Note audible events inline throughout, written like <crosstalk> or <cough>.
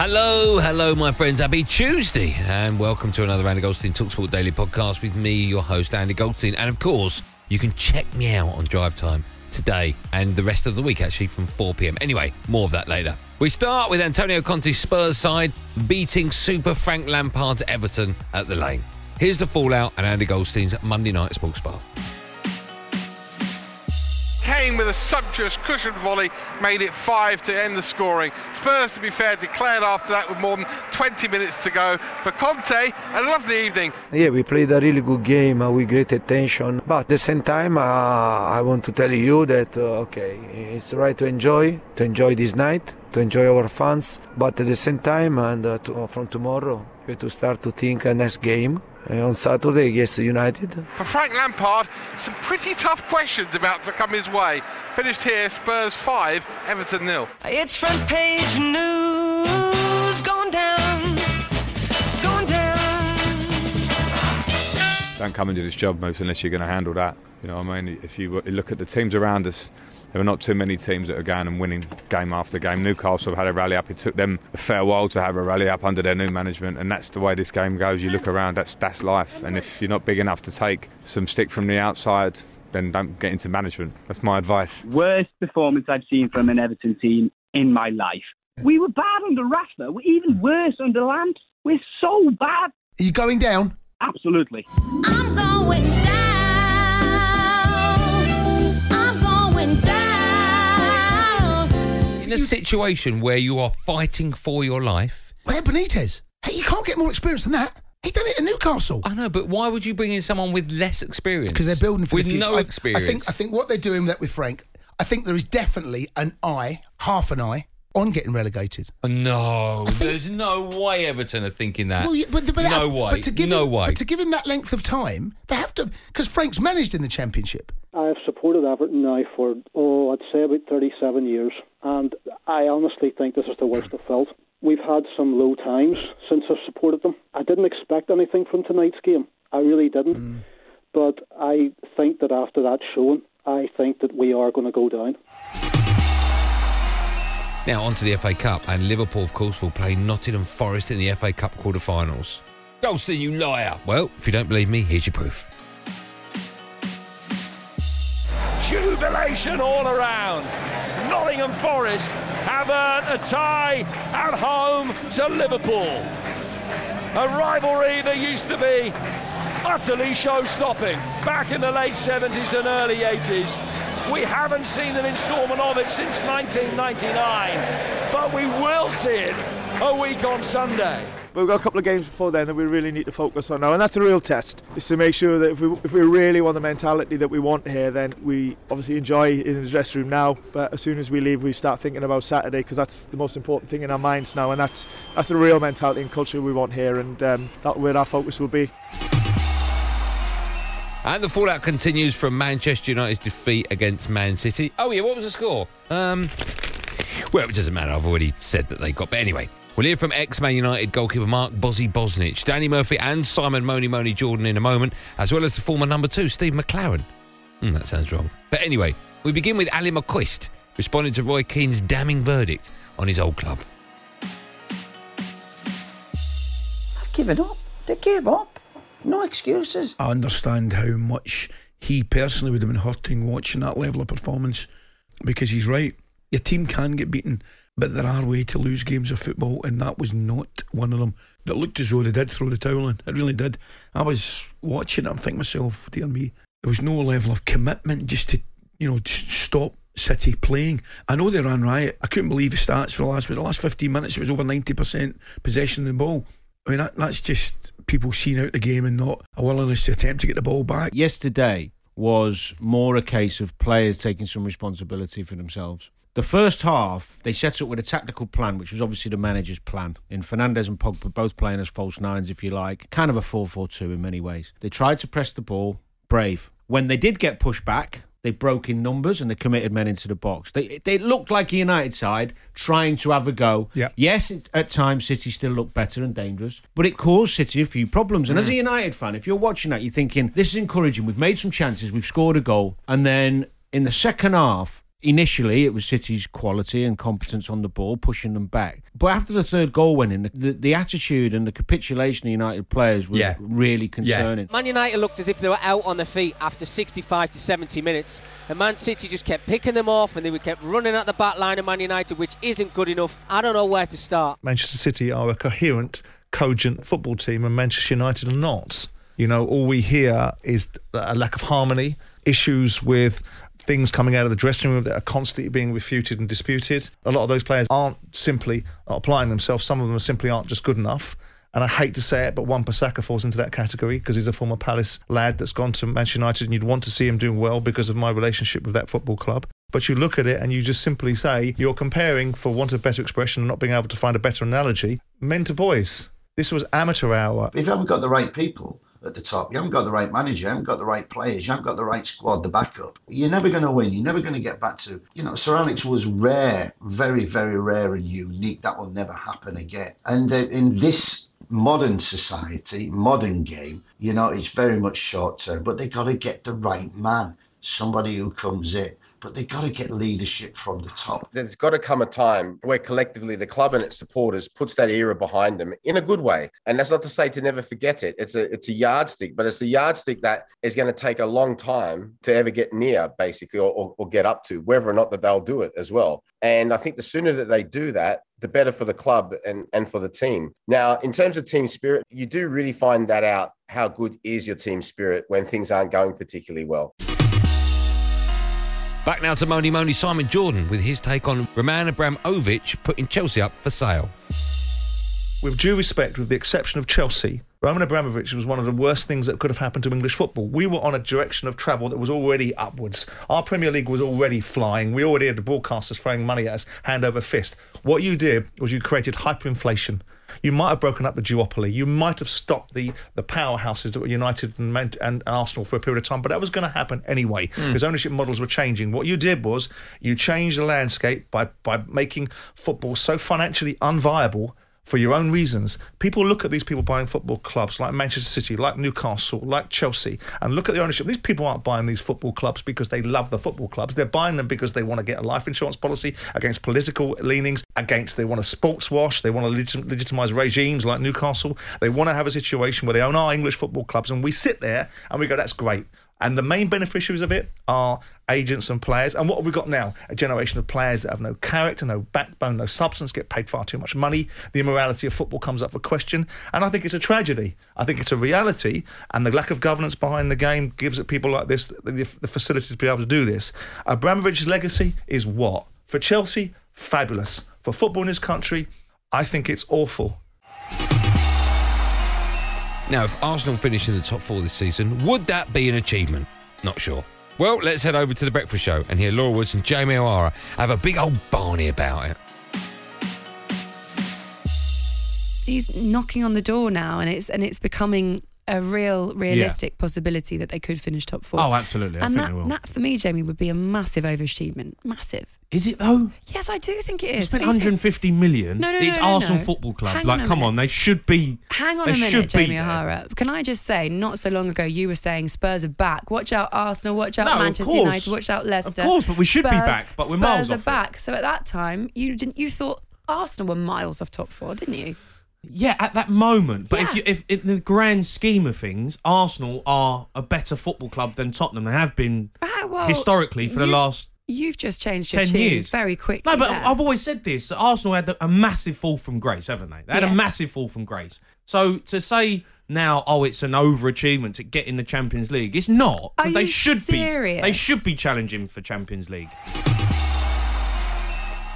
Hello, hello, my friends. Happy Tuesday, and welcome to another Andy Goldstein Talksport Daily podcast with me, your host, Andy Goldstein. And of course, you can check me out on Drive Time today and the rest of the week, actually, from 4 pm. Anyway, more of that later. We start with Antonio Conte's Spurs side beating Super Frank Lampard's Everton at the lane. Here's the fallout and Andy Goldstein's Monday Night Sports Bar. With a sumptuous cushioned volley made it five to end the scoring. Spurs, to be fair, declared after that with more than 20 minutes to go. For Conte, a lovely evening. Yeah, we played a really good game uh, with great attention. But at the same time, uh, I want to tell you that, uh, okay, it's right to enjoy, to enjoy this night, to enjoy our fans. But at the same time, and uh, to, from tomorrow, we have to start to think a next game uh, Eh, on Saturday against United. For Frank Lampard, some pretty tough questions about to come his way. Finished here, Spurs 5, Everton nil. It's front page news going down, going down. Don't come into this job most unless you're going to handle that. You know what I mean? If you look at the teams around us, there are not too many teams that are going and winning game after game. Newcastle have had a rally up. It took them a fair while to have a rally up under their new management, and that's the way this game goes. You look around, that's that's life. And if you're not big enough to take some stick from the outside, then don't get into management. That's my advice. Worst performance I've seen from an Everton team in my life. We were bad under Rafa. We're even worse under Lamps. We're so bad. Are you going down? Absolutely. I'm going down. In a situation where you are fighting for your life. Where Benitez? Hey, you can't get more experience than that. He done it at Newcastle. I know, but why would you bring in someone with less experience? Because they're building for with the future. no I- experience. I think I think what they're doing that with Frank. I think there is definitely an eye, half an eye, on getting relegated. Oh, no, there's no way Everton are thinking that. Well, yeah, but, but no way. But to give no him, way. But to give him that length of time, they have to because Frank's managed in the Championship. I've supported Everton now for, oh, I'd say about 37 years, and I honestly think this is the worst I've felt. We've had some low times since I've supported them. I didn't expect anything from tonight's game. I really didn't. Mm. But I think that after that showing, I think that we are going to go down. Now on to the FA Cup, and Liverpool, of course, will play Nottingham Forest in the FA Cup quarter-finals. Goldstein, you liar! Well, if you don't believe me, here's your proof. Jubilation all around. Nottingham Forest have earned a tie at home to Liverpool. A rivalry that used to be utterly show-stopping back in the late 70s and early 80s. We haven't seen an instalment of it since 1999, but we will see it a week on Sunday. We've got a couple of games before then that we really need to focus on now, and that's a real test. Is to make sure that if we if we really want the mentality that we want here, then we obviously enjoy in the dressing room now. But as soon as we leave, we start thinking about Saturday because that's the most important thing in our minds now, and that's that's the real mentality and culture we want here, and um, that's where our focus will be. And the fallout continues from Manchester United's defeat against Man City. Oh yeah, what was the score? Um, well, it doesn't matter. I've already said that they got. But anyway, we'll hear from ex-Man United goalkeeper Mark Bozzy Bosnich, Danny Murphy, and Simon Moni Moni Jordan in a moment, as well as the former number two Steve McClaren. Hmm, that sounds wrong. But anyway, we begin with Ally McCoist responding to Roy Keane's damning verdict on his old club. I've given up. They gave up. No excuses. I understand how much he personally would have been hurting watching that level of performance because he's right. Your team can get beaten, but there are ways to lose games of football, and that was not one of them. That looked as though they did throw the towel in. It really did. I was watching it and thinking myself, dear me, there was no level of commitment just to, you know, stop City playing. I know they ran riot. I couldn't believe the stats for the last, the last 15 minutes, it was over 90% possession of the ball. I mean, that, that's just people seeing out the game and not a willingness to attempt to get the ball back. Yesterday was more a case of players taking some responsibility for themselves. The first half, they set up with a tactical plan, which was obviously the manager's plan. In Fernandes and Pogba both playing as false nines, if you like, kind of a 4 4 2 in many ways. They tried to press the ball, brave. When they did get pushed back, they broke in numbers and they committed men into the box. They they looked like a United side trying to have a go. Yeah. Yes, at times City still looked better and dangerous, but it caused City a few problems. And as a mm. United fan, if you're watching that, you're thinking this is encouraging. We've made some chances, we've scored a goal, and then in the second half. Initially, it was City's quality and competence on the ball pushing them back. But after the third goal went in, the, the, the attitude and the capitulation of United players was Yeah. really concerning. Man United looked as if they were out on their feet after 65 to 70 minutes, and Man City just kept picking them off, and they would kept running at the back line of Man United, which isn't good enough. I don't know where to start. Manchester City are a coherent, cogent football team, and Manchester United are not. You know, all we hear is a lack of harmony, issues with things coming out of the dressing room that are constantly being refuted and disputed. A lot of those players aren't simply applying themselves. Some of them simply aren't just good enough. And I hate to say it, but Wan-Bissaka falls into that category because he's a former Palace lad that's gone to Manchester United, and you'd want to see him doing well because of my relationship with that football club. But you look at it and you just simply say you're comparing, for want of better expression, and not being able to find a better analogy, men to boys. This was amateur hour. If you haven't got the right people at the top, you haven't got the right manager, you haven't got the right players, you haven't got the right squad, the backup, you're never going to win. You're never going to get back to, you know, Sir Alex was rare, very, very rare and unique. That will never happen again. And uh, in this modern society, modern game, you know, it's very much short term, but they've got to get the right man, somebody who comes in. But they've got to get leadership from the top. There's got to come a time where collectively the club and its supporters puts that era behind them in a good way. And that's not to say to never forget it. It's a it's a yardstick, but it's a yardstick that is going to take a long time to ever get near, basically, or, or, or get up to, whether or not that they'll do it as well. And I think the sooner that they do that, the better for the club and, and for the team. Now, in terms of team spirit, you do really find that out. How good is your team spirit when things aren't going particularly well? Back now to Moni Moni Simon Jordan with his take on Roman Abramovich putting Chelsea up for sale. With due respect, with the exception of Chelsea, Roman Abramovich was one of the worst things that could have happened to English football. We were on a direction of travel that was already upwards. Our Premier League was already flying. We already had the broadcasters throwing money at us hand over fist. What you did was you created hyperinflation. You might have broken up the duopoly. You might have stopped the, the powerhouses that were United and, Man- and Arsenal for a period of time, but that was going to happen anyway hmm. because ownership models were changing. What you did was you changed the landscape by, by making football so financially unviable for your own reasons. People look at these people buying football clubs like Manchester City, like Newcastle, like Chelsea, and look at the ownership. These people aren't buying these football clubs because they love the football clubs. They're buying them because they want to get a life insurance policy against political leanings, against they want to sports wash, they want to legit- legitimise regimes like Newcastle. They want to have a situation where they own our English football clubs, and we sit there and we go, that's great. And the main beneficiaries of it are agents and players. And what have we got now? A generation of players that have no character, no backbone, no substance, get paid far too much money. The immorality of football comes up for question. And I think it's a tragedy. I think it's a reality. And the lack of governance behind the game gives it people like this the, the facility to be able to do this. Abramovich's legacy is what? For Chelsea, fabulous. For football in this country, I think it's awful. Now, if Arsenal finish in the top four this season, would that be an achievement? Not sure. Well, let's head over to the breakfast show and hear Laura Woods and Jamie O'Hara have a big old Barney about it. he's knocking on the door now, and it's and it's becoming a real realistic possibility that they could finish top four. Oh, absolutely. I and think that, they will. that for me, Jamie, would be a massive overachievement. Massive. Is it though? Yes, I do think it is. spent He's- 150 million. No, no, It's no, no, Arsenal no. Football Club. Hang like, on come on, they should be. Hang on a minute, Jamie. O'Hara. Can I just say, not so long ago, you were saying Spurs are back. Watch out, Arsenal. Watch out, No, Manchester. United. Watch out, Leicester. Of course, but we should be back, but we're Spurs miles are off it. back. So at that time, you didn't. You thought Arsenal were miles off top four, didn't you? Yeah, at that moment. But if, you, if in the grand scheme of things, Arsenal are a better football club than Tottenham. They have been Ah, well, historically for the you- last You've just changed your 10 tune years. very quickly. No, but there. I've always said this. Arsenal had a massive fall from grace, haven't they? They had Yeah. a massive fall from grace. So to say now, oh, it's an overachievement to get in the Champions League, it's not. Are they you should serious? be. They should be challenging for Champions League.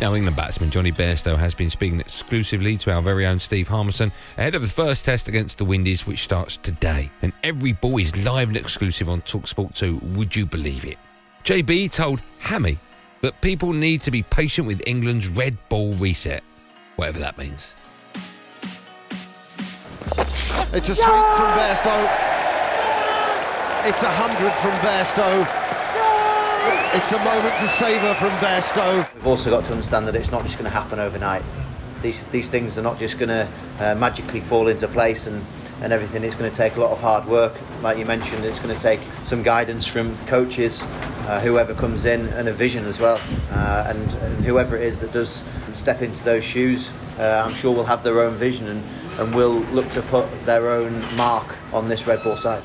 Now, England batsman Jonny Bairstow has been speaking exclusively to our very own Steve Harmison ahead of the first test against the Windies, which starts today. And every ball is live and exclusive on Talksport 2. Would you believe it? JB told Hammy that people need to be patient with England's red ball reset, whatever that means. It's a sweep from Bairstow. It's a hundred from Bairstow. It's a moment to savour from Bairstow. We've also got to understand that it's not just going to happen overnight. These these things are not just going to uh, magically fall into place and, and everything. It's going to take a lot of hard work. Like you mentioned, it's going to take some guidance from coaches, uh, whoever comes in, and a vision as well. Uh, and, and whoever it is that does step into those shoes, uh, I'm sure will have their own vision and, and will look to put their own mark on this red ball side.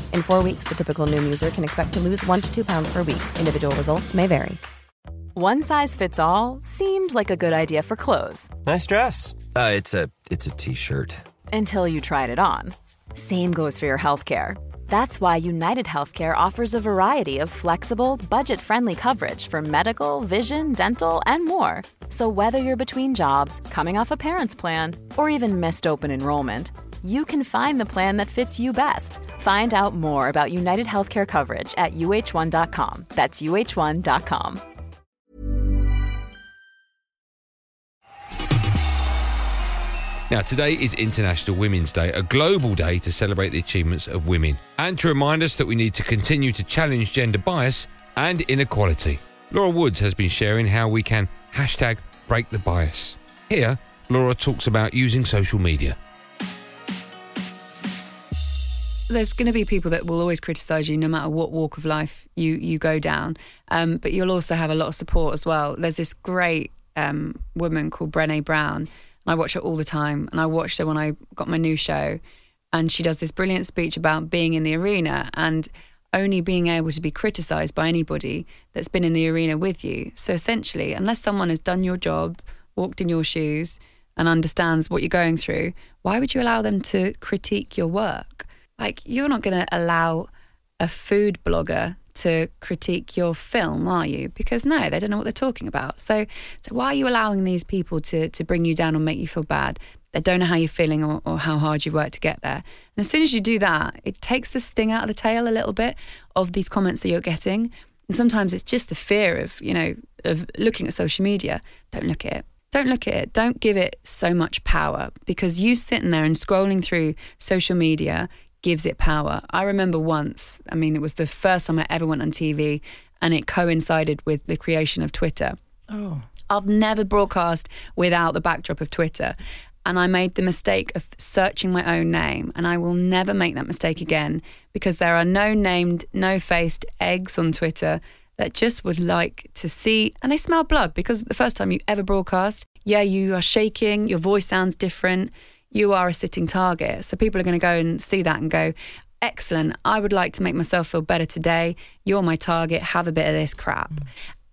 In four weeks, the typical Noom user can expect to lose one to two pounds per week. Individual results may vary. One size fits all seemed like a good idea for clothes Nice dress. Uh, it's a it's a t-shirt. until you tried it on. Same goes for your healthcare. That's why United Healthcare offers a variety of flexible, budget friendly coverage for medical, vision, dental, and more. So, whether you're between jobs, coming off a parent's plan, or even missed open enrollment, you can find the plan that fits you best. Find out more about United Healthcare coverage at uh1.com. That's uh1.com. Now, today is International Women's Day, a global day to celebrate the achievements of women and to remind us that we need to continue to challenge gender bias and inequality. Laura Woods has been sharing how we can hashtag break the bias. Here, Laura talks about using social media. There's going to be people that will always criticize you no matter what walk of life you you go down. Um, but you'll also have a lot of support as well. There's this great um, woman called Brené Brown and I watch her all the time. And I watched her when I got my new show and she does this brilliant speech about being in the arena and only being able to be criticized by anybody that's been in the arena with you. So essentially unless someone has done your job walked in your shoes and understands what you're going through why would you allow them to critique your work like, you're not going to allow a food blogger to critique your film, are you? Because no, they don't know what they're talking about. So, so why are you allowing these people to to bring you down or make you feel bad? They don't know how you're feeling or, or how hard you've worked to get there. And as soon as you do that, it takes the sting out of the tail a little bit of these comments that you're getting. And sometimes it's just the fear of, you know, of looking at social media. Don't look at it. Don't look at it. Don't give it so much power because you sitting there and scrolling through social media gives it power. I remember once, I mean, it was the first time I ever went on TV and it coincided with the creation of Twitter. Oh. I've never broadcast without the backdrop of Twitter. And I made the mistake of searching my own name. And I will never make that mistake again because there are no named, no faced eggs on Twitter that just would like to see, and they smell blood because the first time you ever broadcast, yeah, you are shaking, your voice sounds different, you are a sitting target. So people are going to go and see that and go, excellent, I would like to make myself feel better today. You're my target, have a bit of this crap.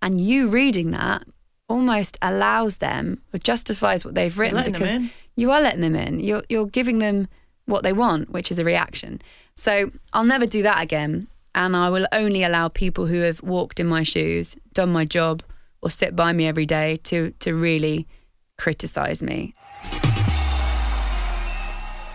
And you reading that almost allows them or justifies what they've written because you are letting them in. You're you're giving them what they want, which is a reaction. So I'll never do that again, and I will only allow people who have walked in my shoes, done my job, or sit by me every day to to really criticise me.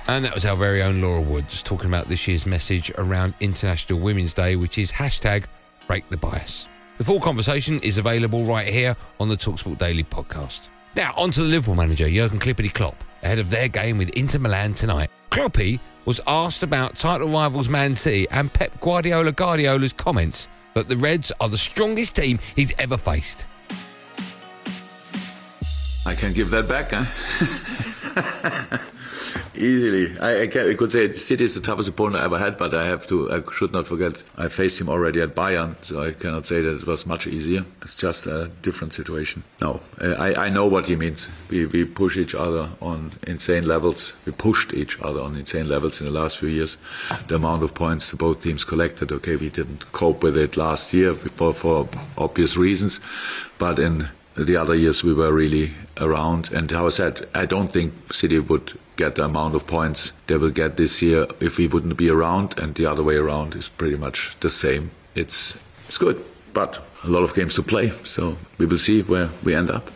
And that was our very own Laura Woods talking about this year's message around International Women's Day, which is hashtag break the bias. The full conversation is available right here on the Talksport Daily podcast. Now, on to the Liverpool manager, Jurgen Klippity Klopp, ahead of their game with Inter Milan tonight. Kloppy was asked about title rivals Man City and Pep Guardiola Guardiola's comments that the Reds are the strongest team he's ever faced. I can't give that back, huh? <laughs> <laughs> Easily. I, I, can, I could say City is the toughest opponent I ever had, but I have to, I should not forget, I faced him already at Bayern, so I cannot say that it was much easier. It's just a different situation. No, uh, I, I know what he means. We, we push each other on insane levels. We pushed each other on insane levels in the last few years. The amount of points both teams collected, okay, we didn't cope with it last year for obvious reasons, but in the other years we were really around. And how I said, I don't think City would get the amount of points they will get this year if we wouldn't be around. And the other way around is pretty much the same. It's it's good, but a lot of games to play. So we will see where we end up.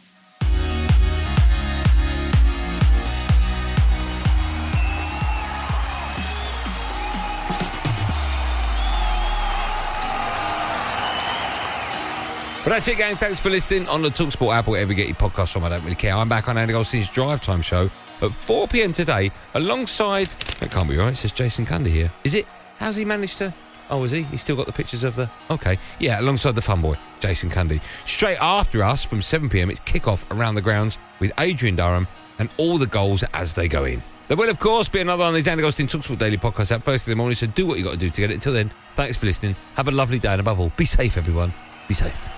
That's it, gang. Thanks for listening on the Talksport app wherever you get your podcast from. I don't really care. I'm back on Andy Goldstein's Drive Time show at 4 p.m. today alongside. That can't be right. It says Jason Cundy here. Is it? How's he managed to? Oh, is he? He's still got the pictures of the. Okay. Yeah, alongside the fun boy, Jason Cundy. Straight after us from 7 p.m., it's kickoff around the grounds with Adrian Durham and all the goals as they go in. There will, of course, be another on the Andy Goldstein Talksport Daily podcast at first in the morning, so do what you got to do to get it. Until then, thanks for listening. Have a lovely day, and above all, be safe, everyone. Be safe.